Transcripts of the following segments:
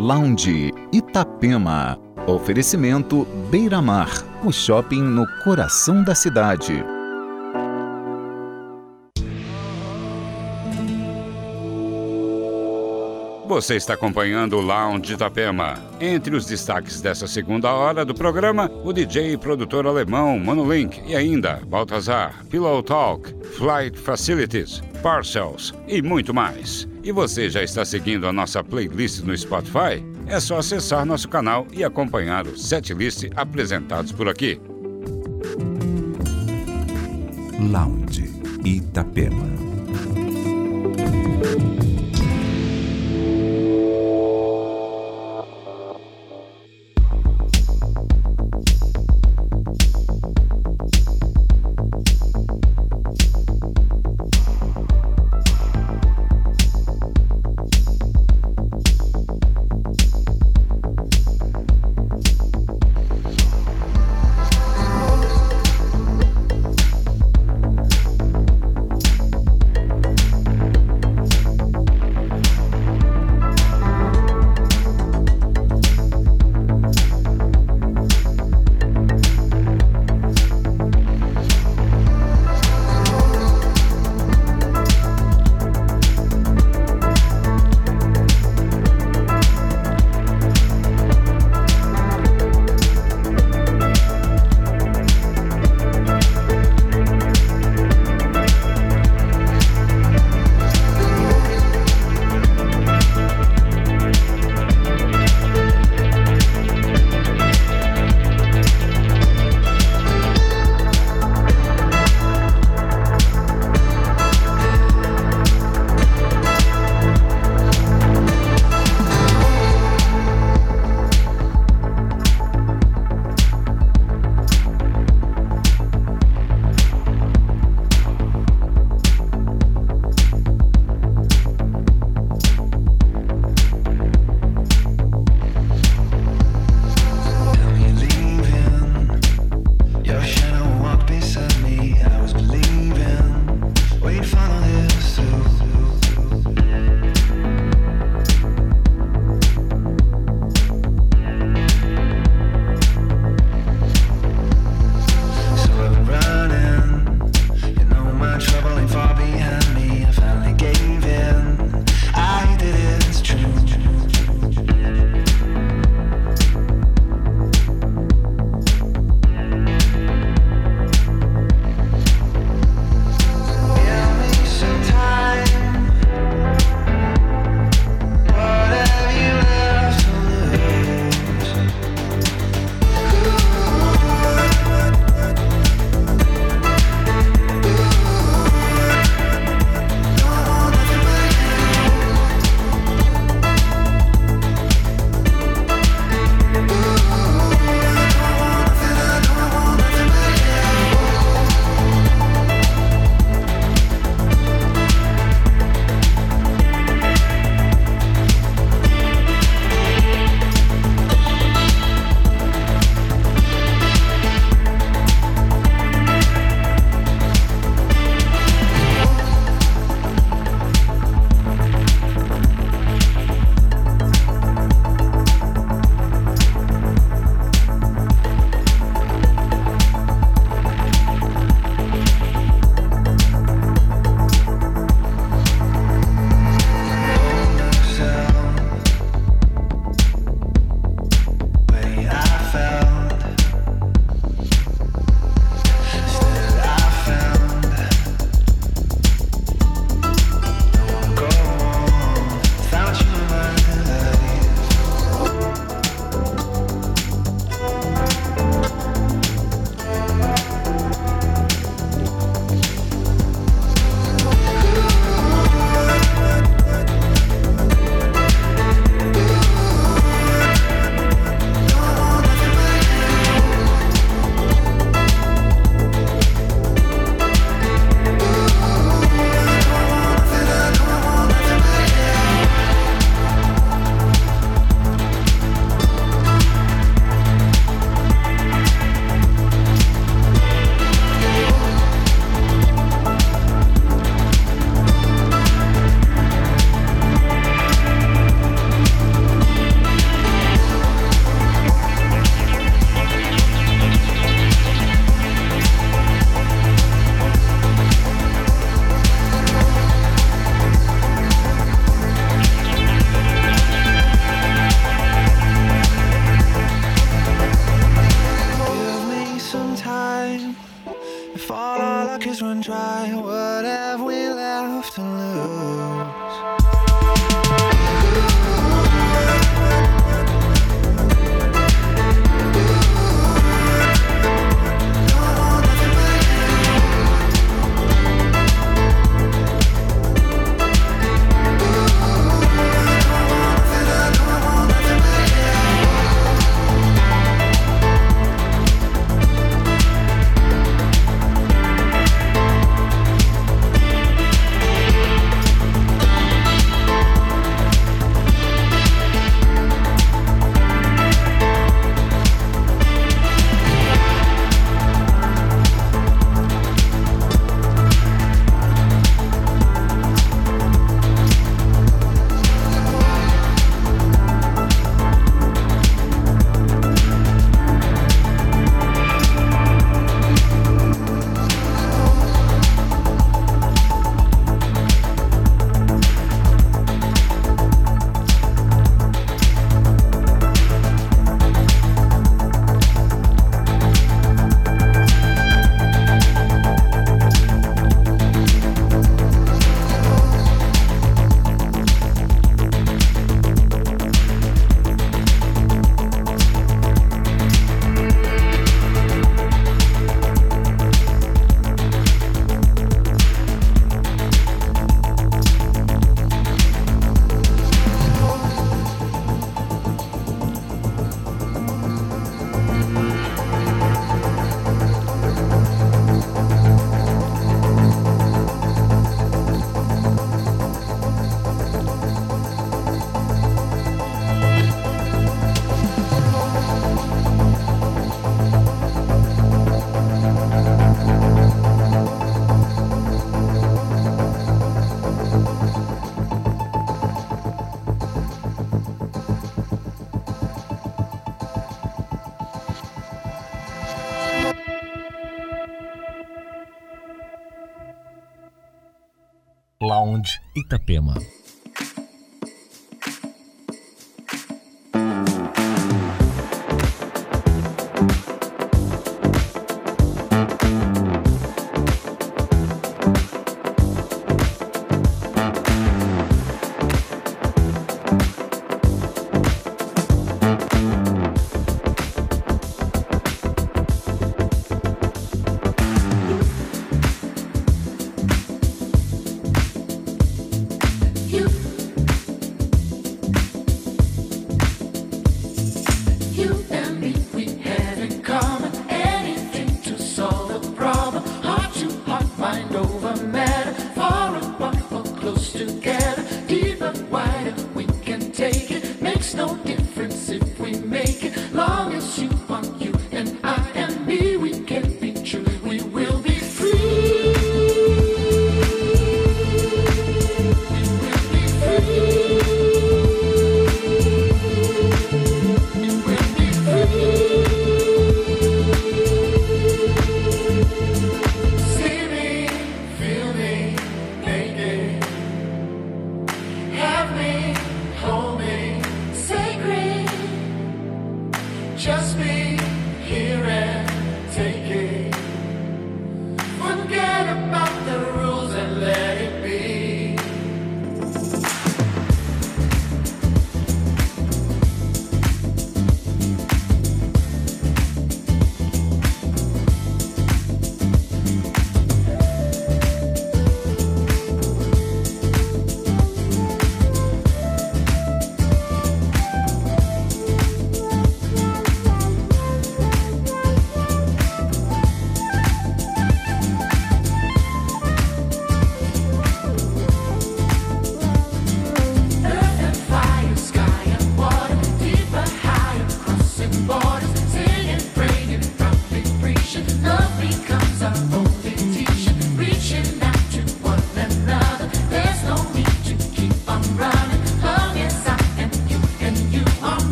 Lounge Itapema. Oferecimento Beira Mar, o shopping no coração da cidade. Você está acompanhando o Lounge Itapema. Entre os destaques dessa segunda hora do programa, o DJ e produtor alemão Monolink e ainda Baltazar, Pillow Talk, Flight Facilities, Parcels e muito mais. E você já está seguindo a nossa playlist no Spotify? É só acessar nosso canal e acompanhar os set lists apresentados por aqui. Lounge Itapema.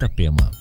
Itapema.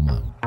Mom.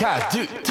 God, dude.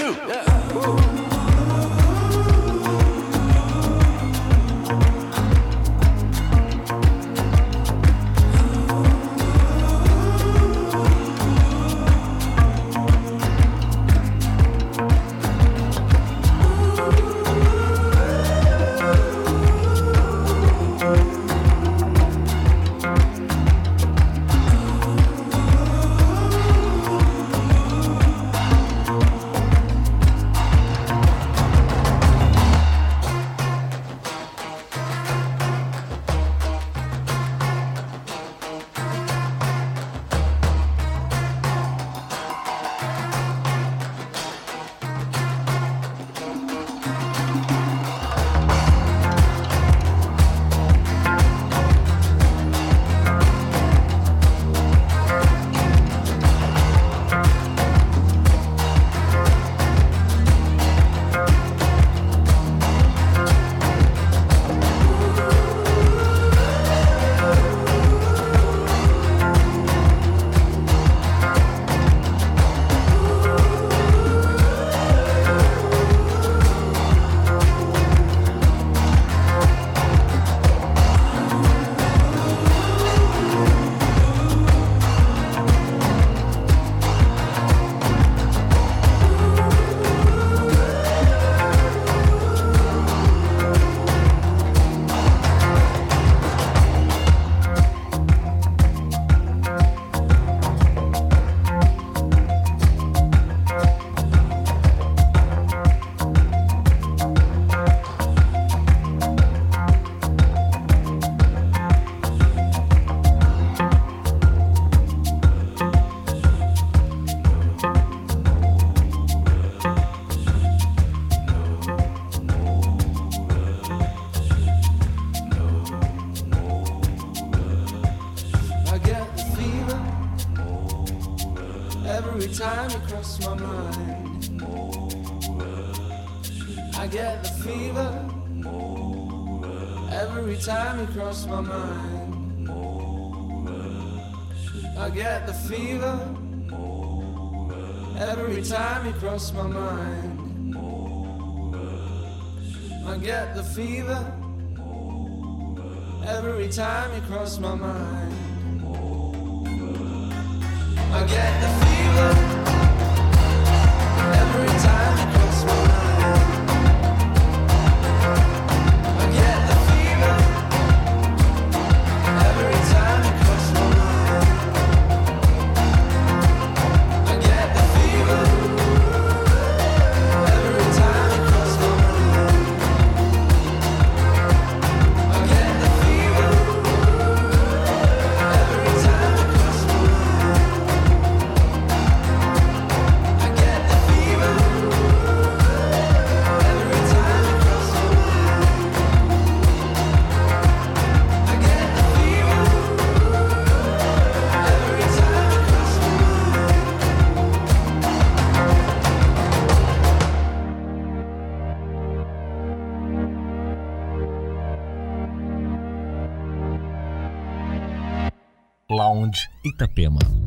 my mind. I get the fever every time you cross my mind. I get the fever. тема.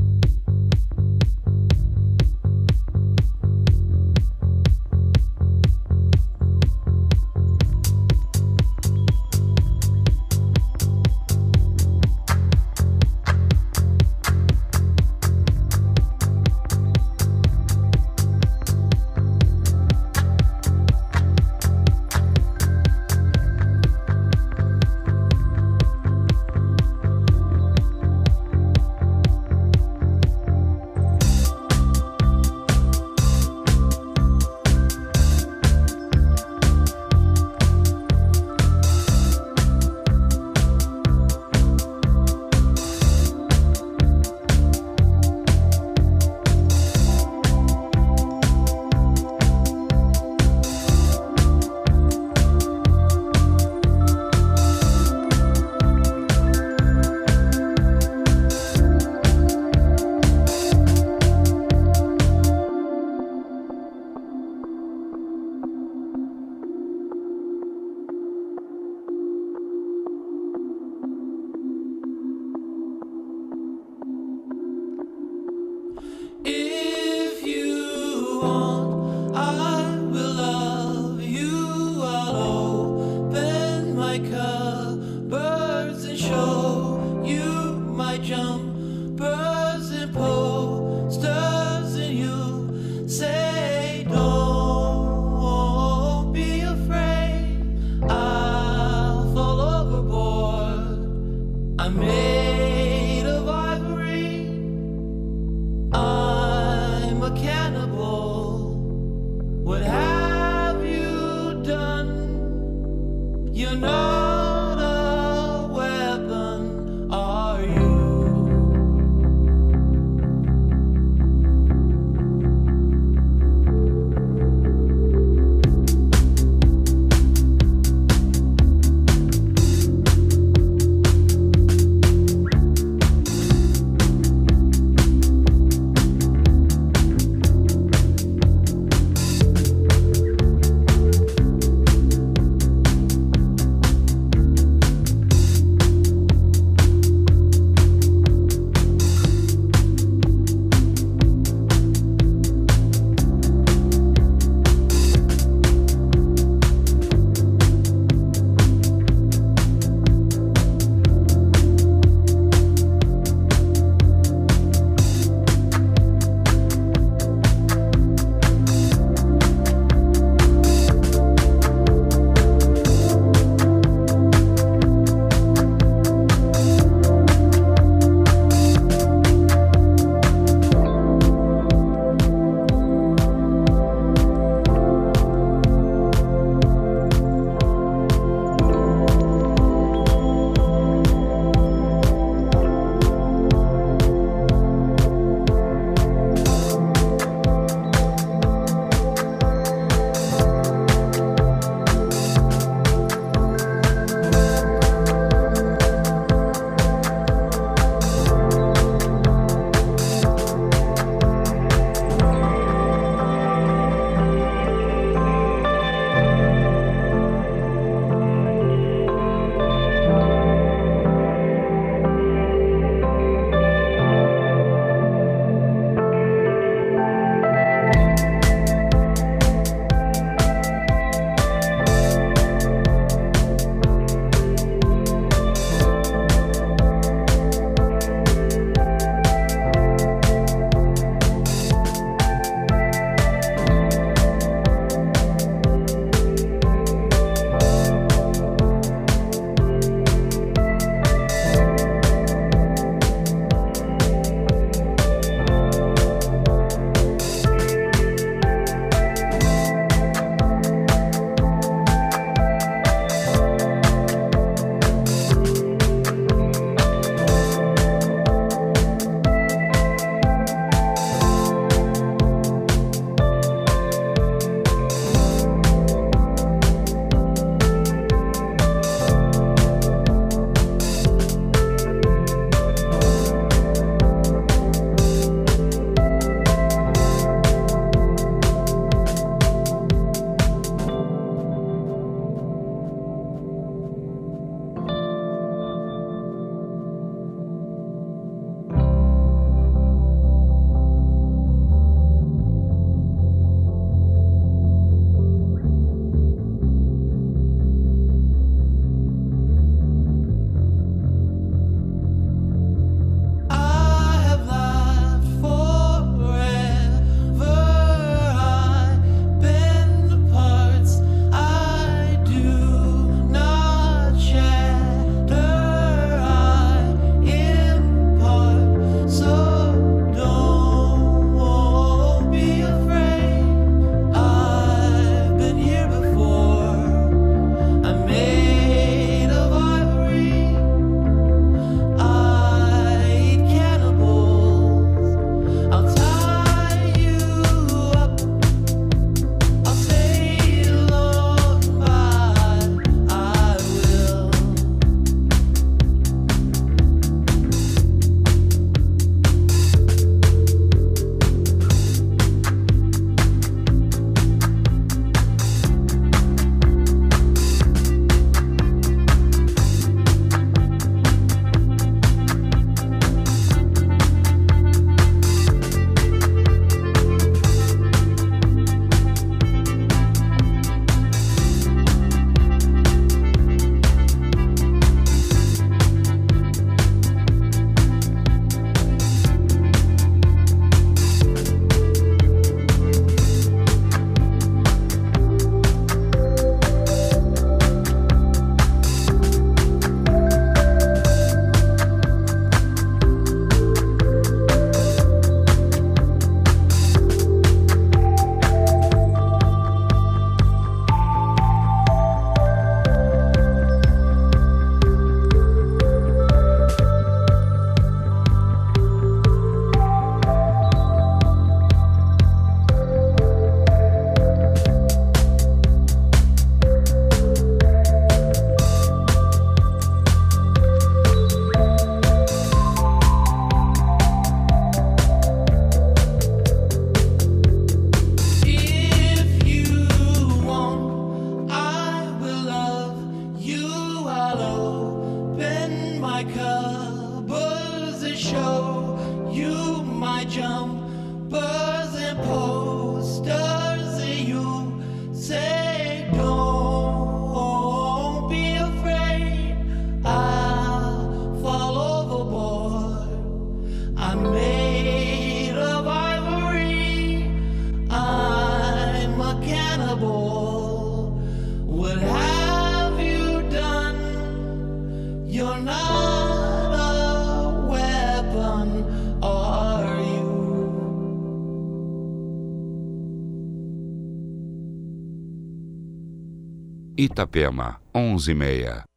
Itapema, 11 e meia.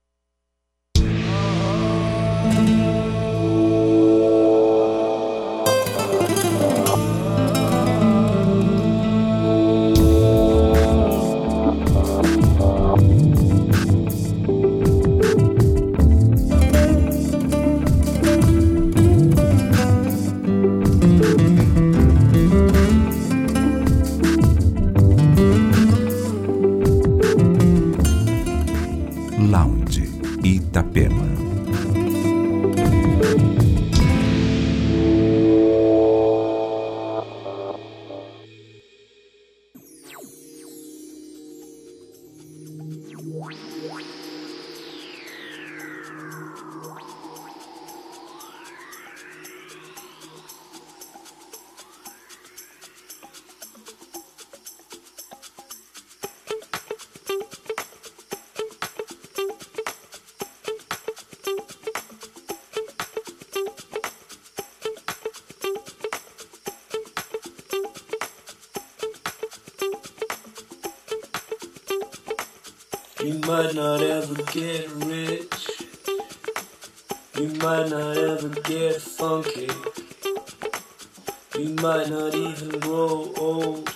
Might not even grow old.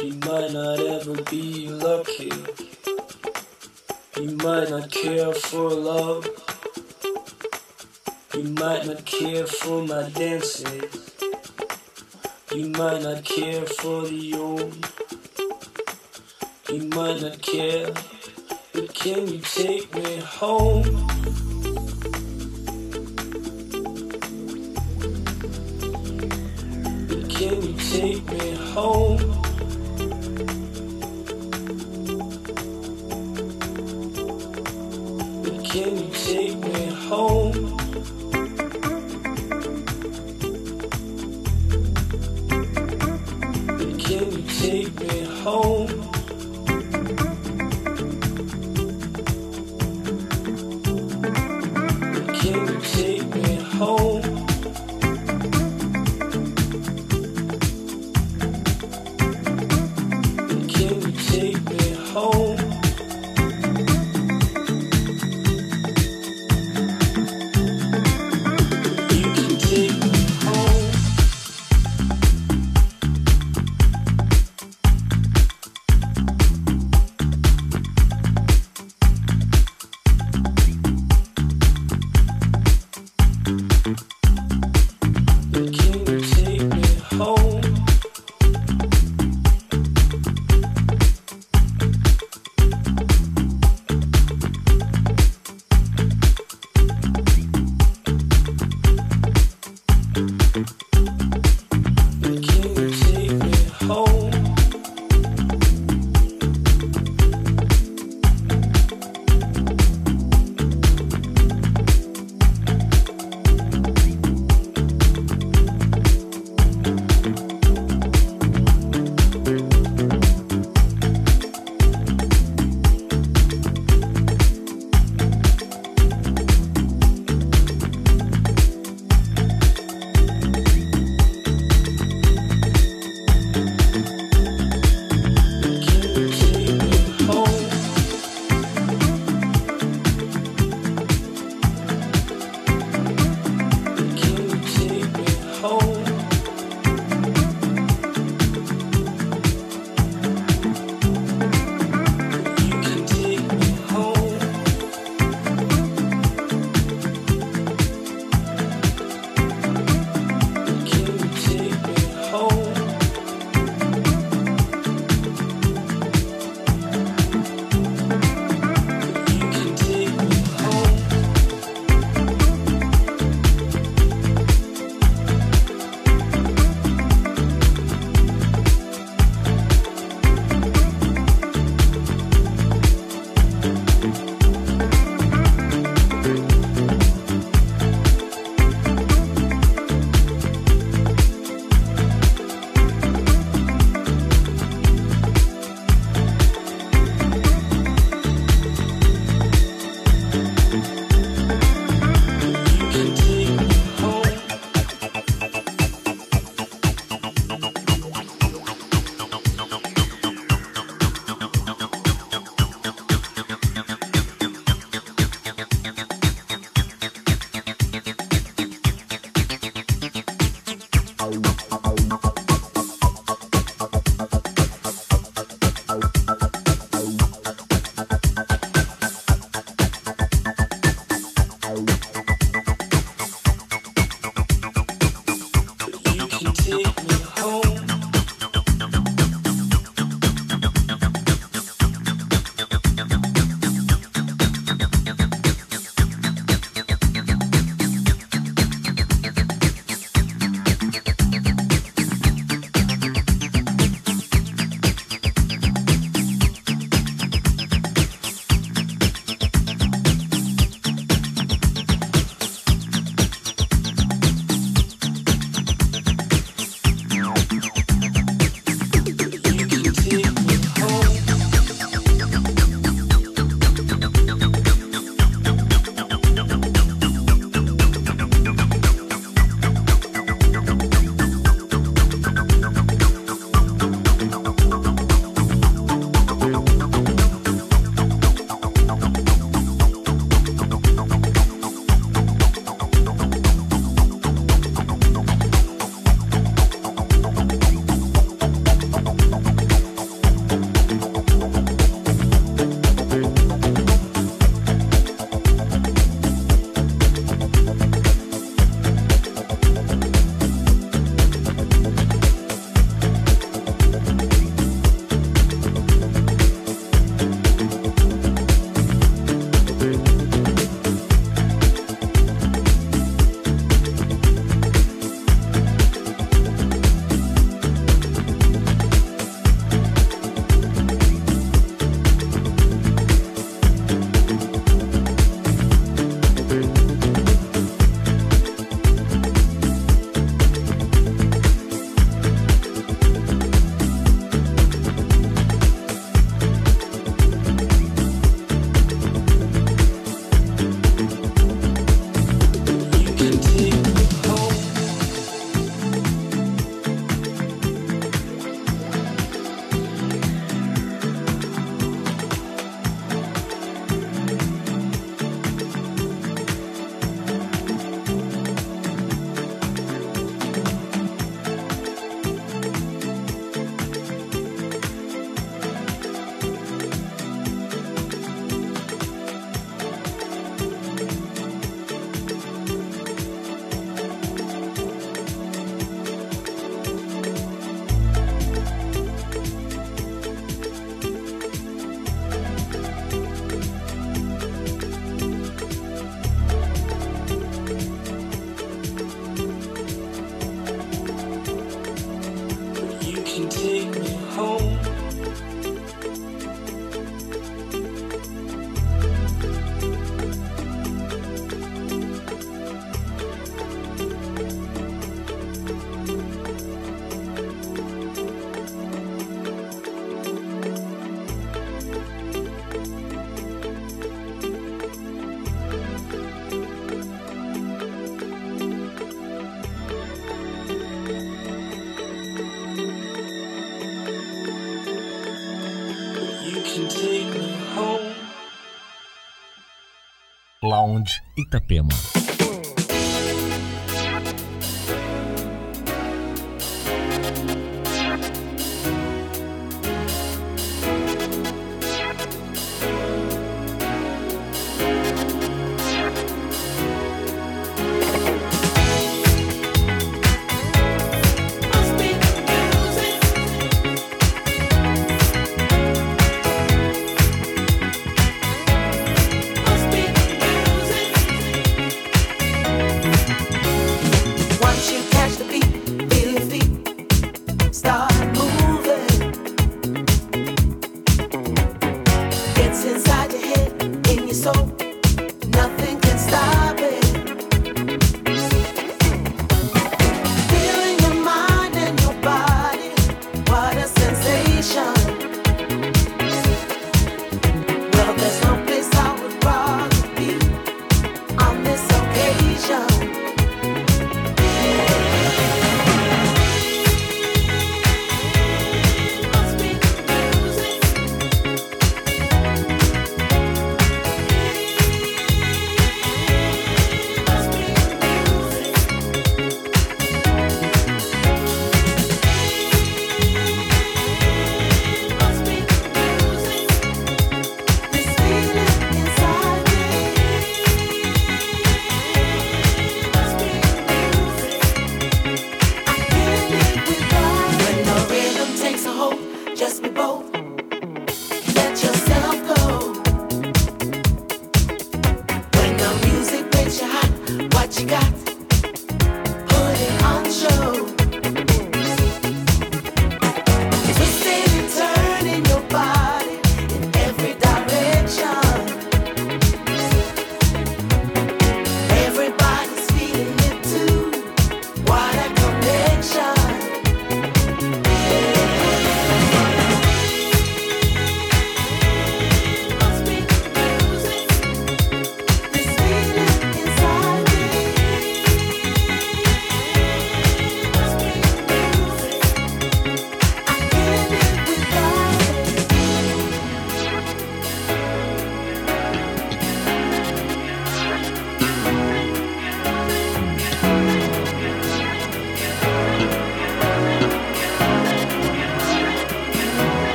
You might not ever be lucky. You might not care for love. You might not care for my dances. You might not care for the old. You might not care, but can you take me home? Take me home? Can you take me home? Can you take me home? Itapema.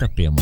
Itapema.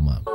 Mom.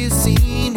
you've seen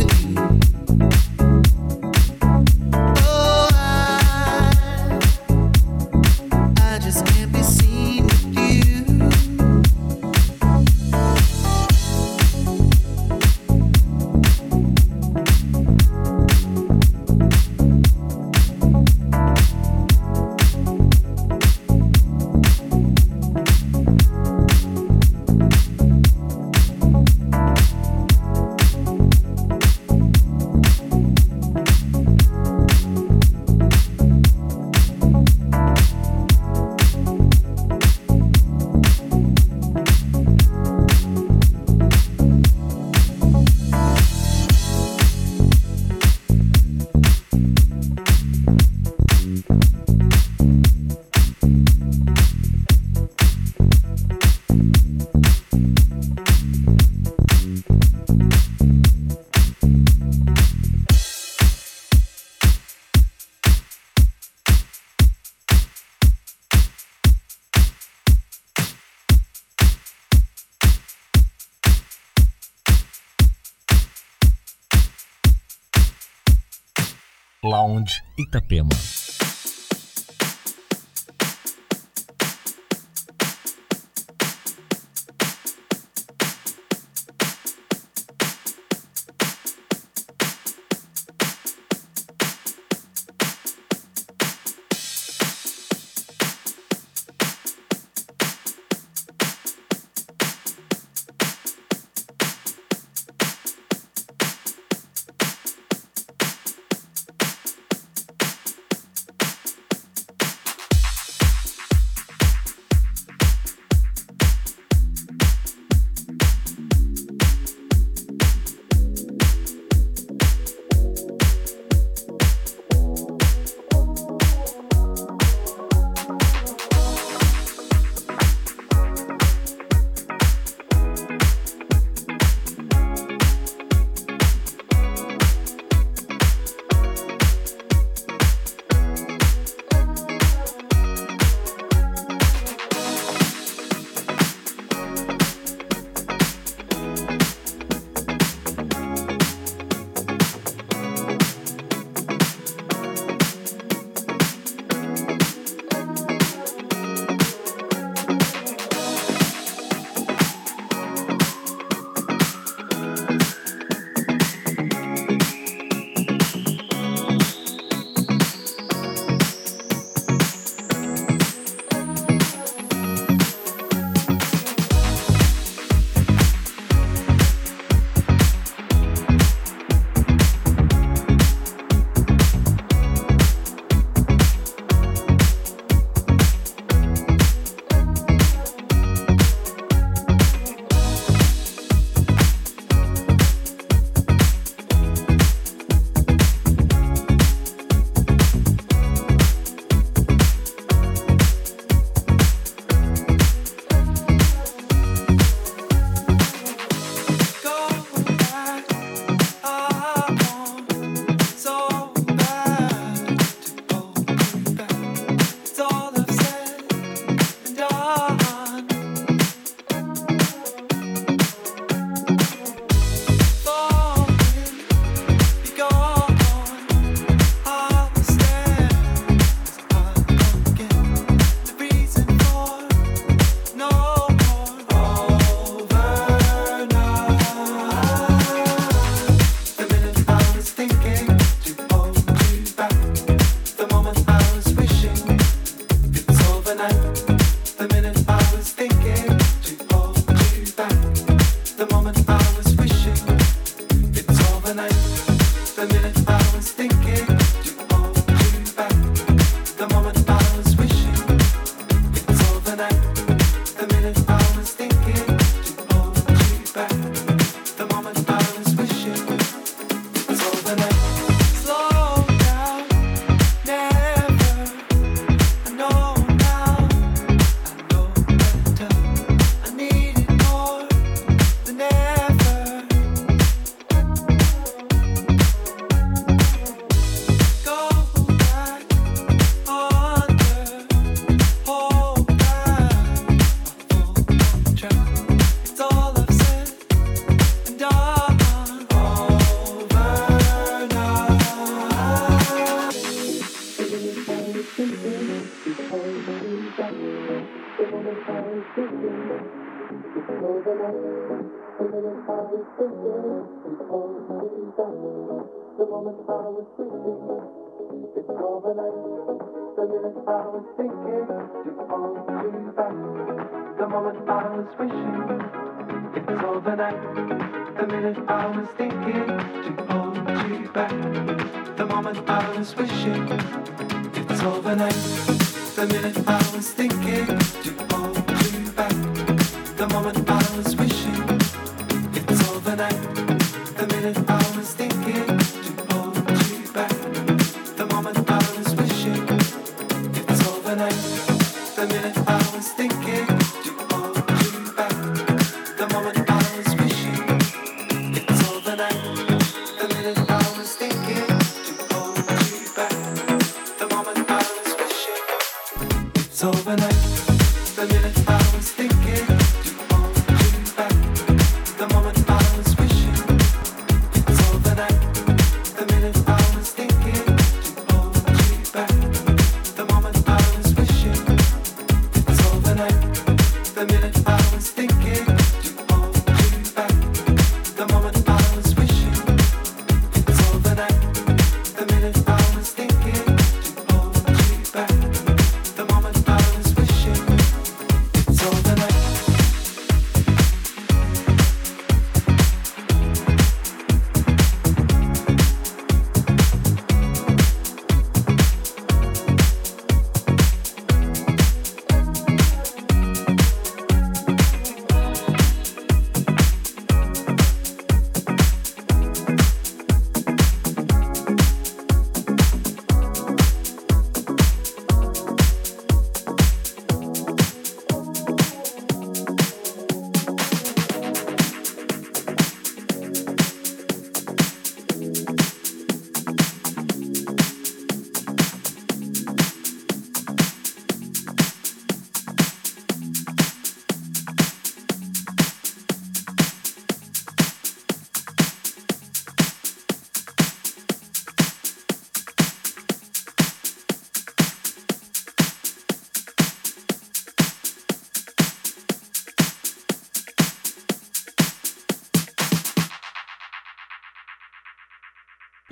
Lounge Itapema. the night, the minutes, hours.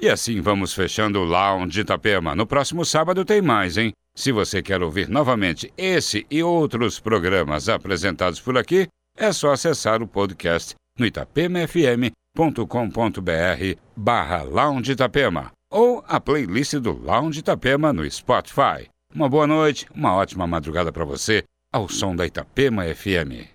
E assim vamos fechando o Lounge Itapema. No próximo sábado tem mais, hein? Se você quer ouvir novamente esse e outros programas apresentados por aqui, é só acessar o podcast no itapemafm.com.br barra Lounge Itapema ou a playlist do Lounge Itapema no Spotify. Uma boa noite, uma ótima madrugada para você, ao som da Itapema FM.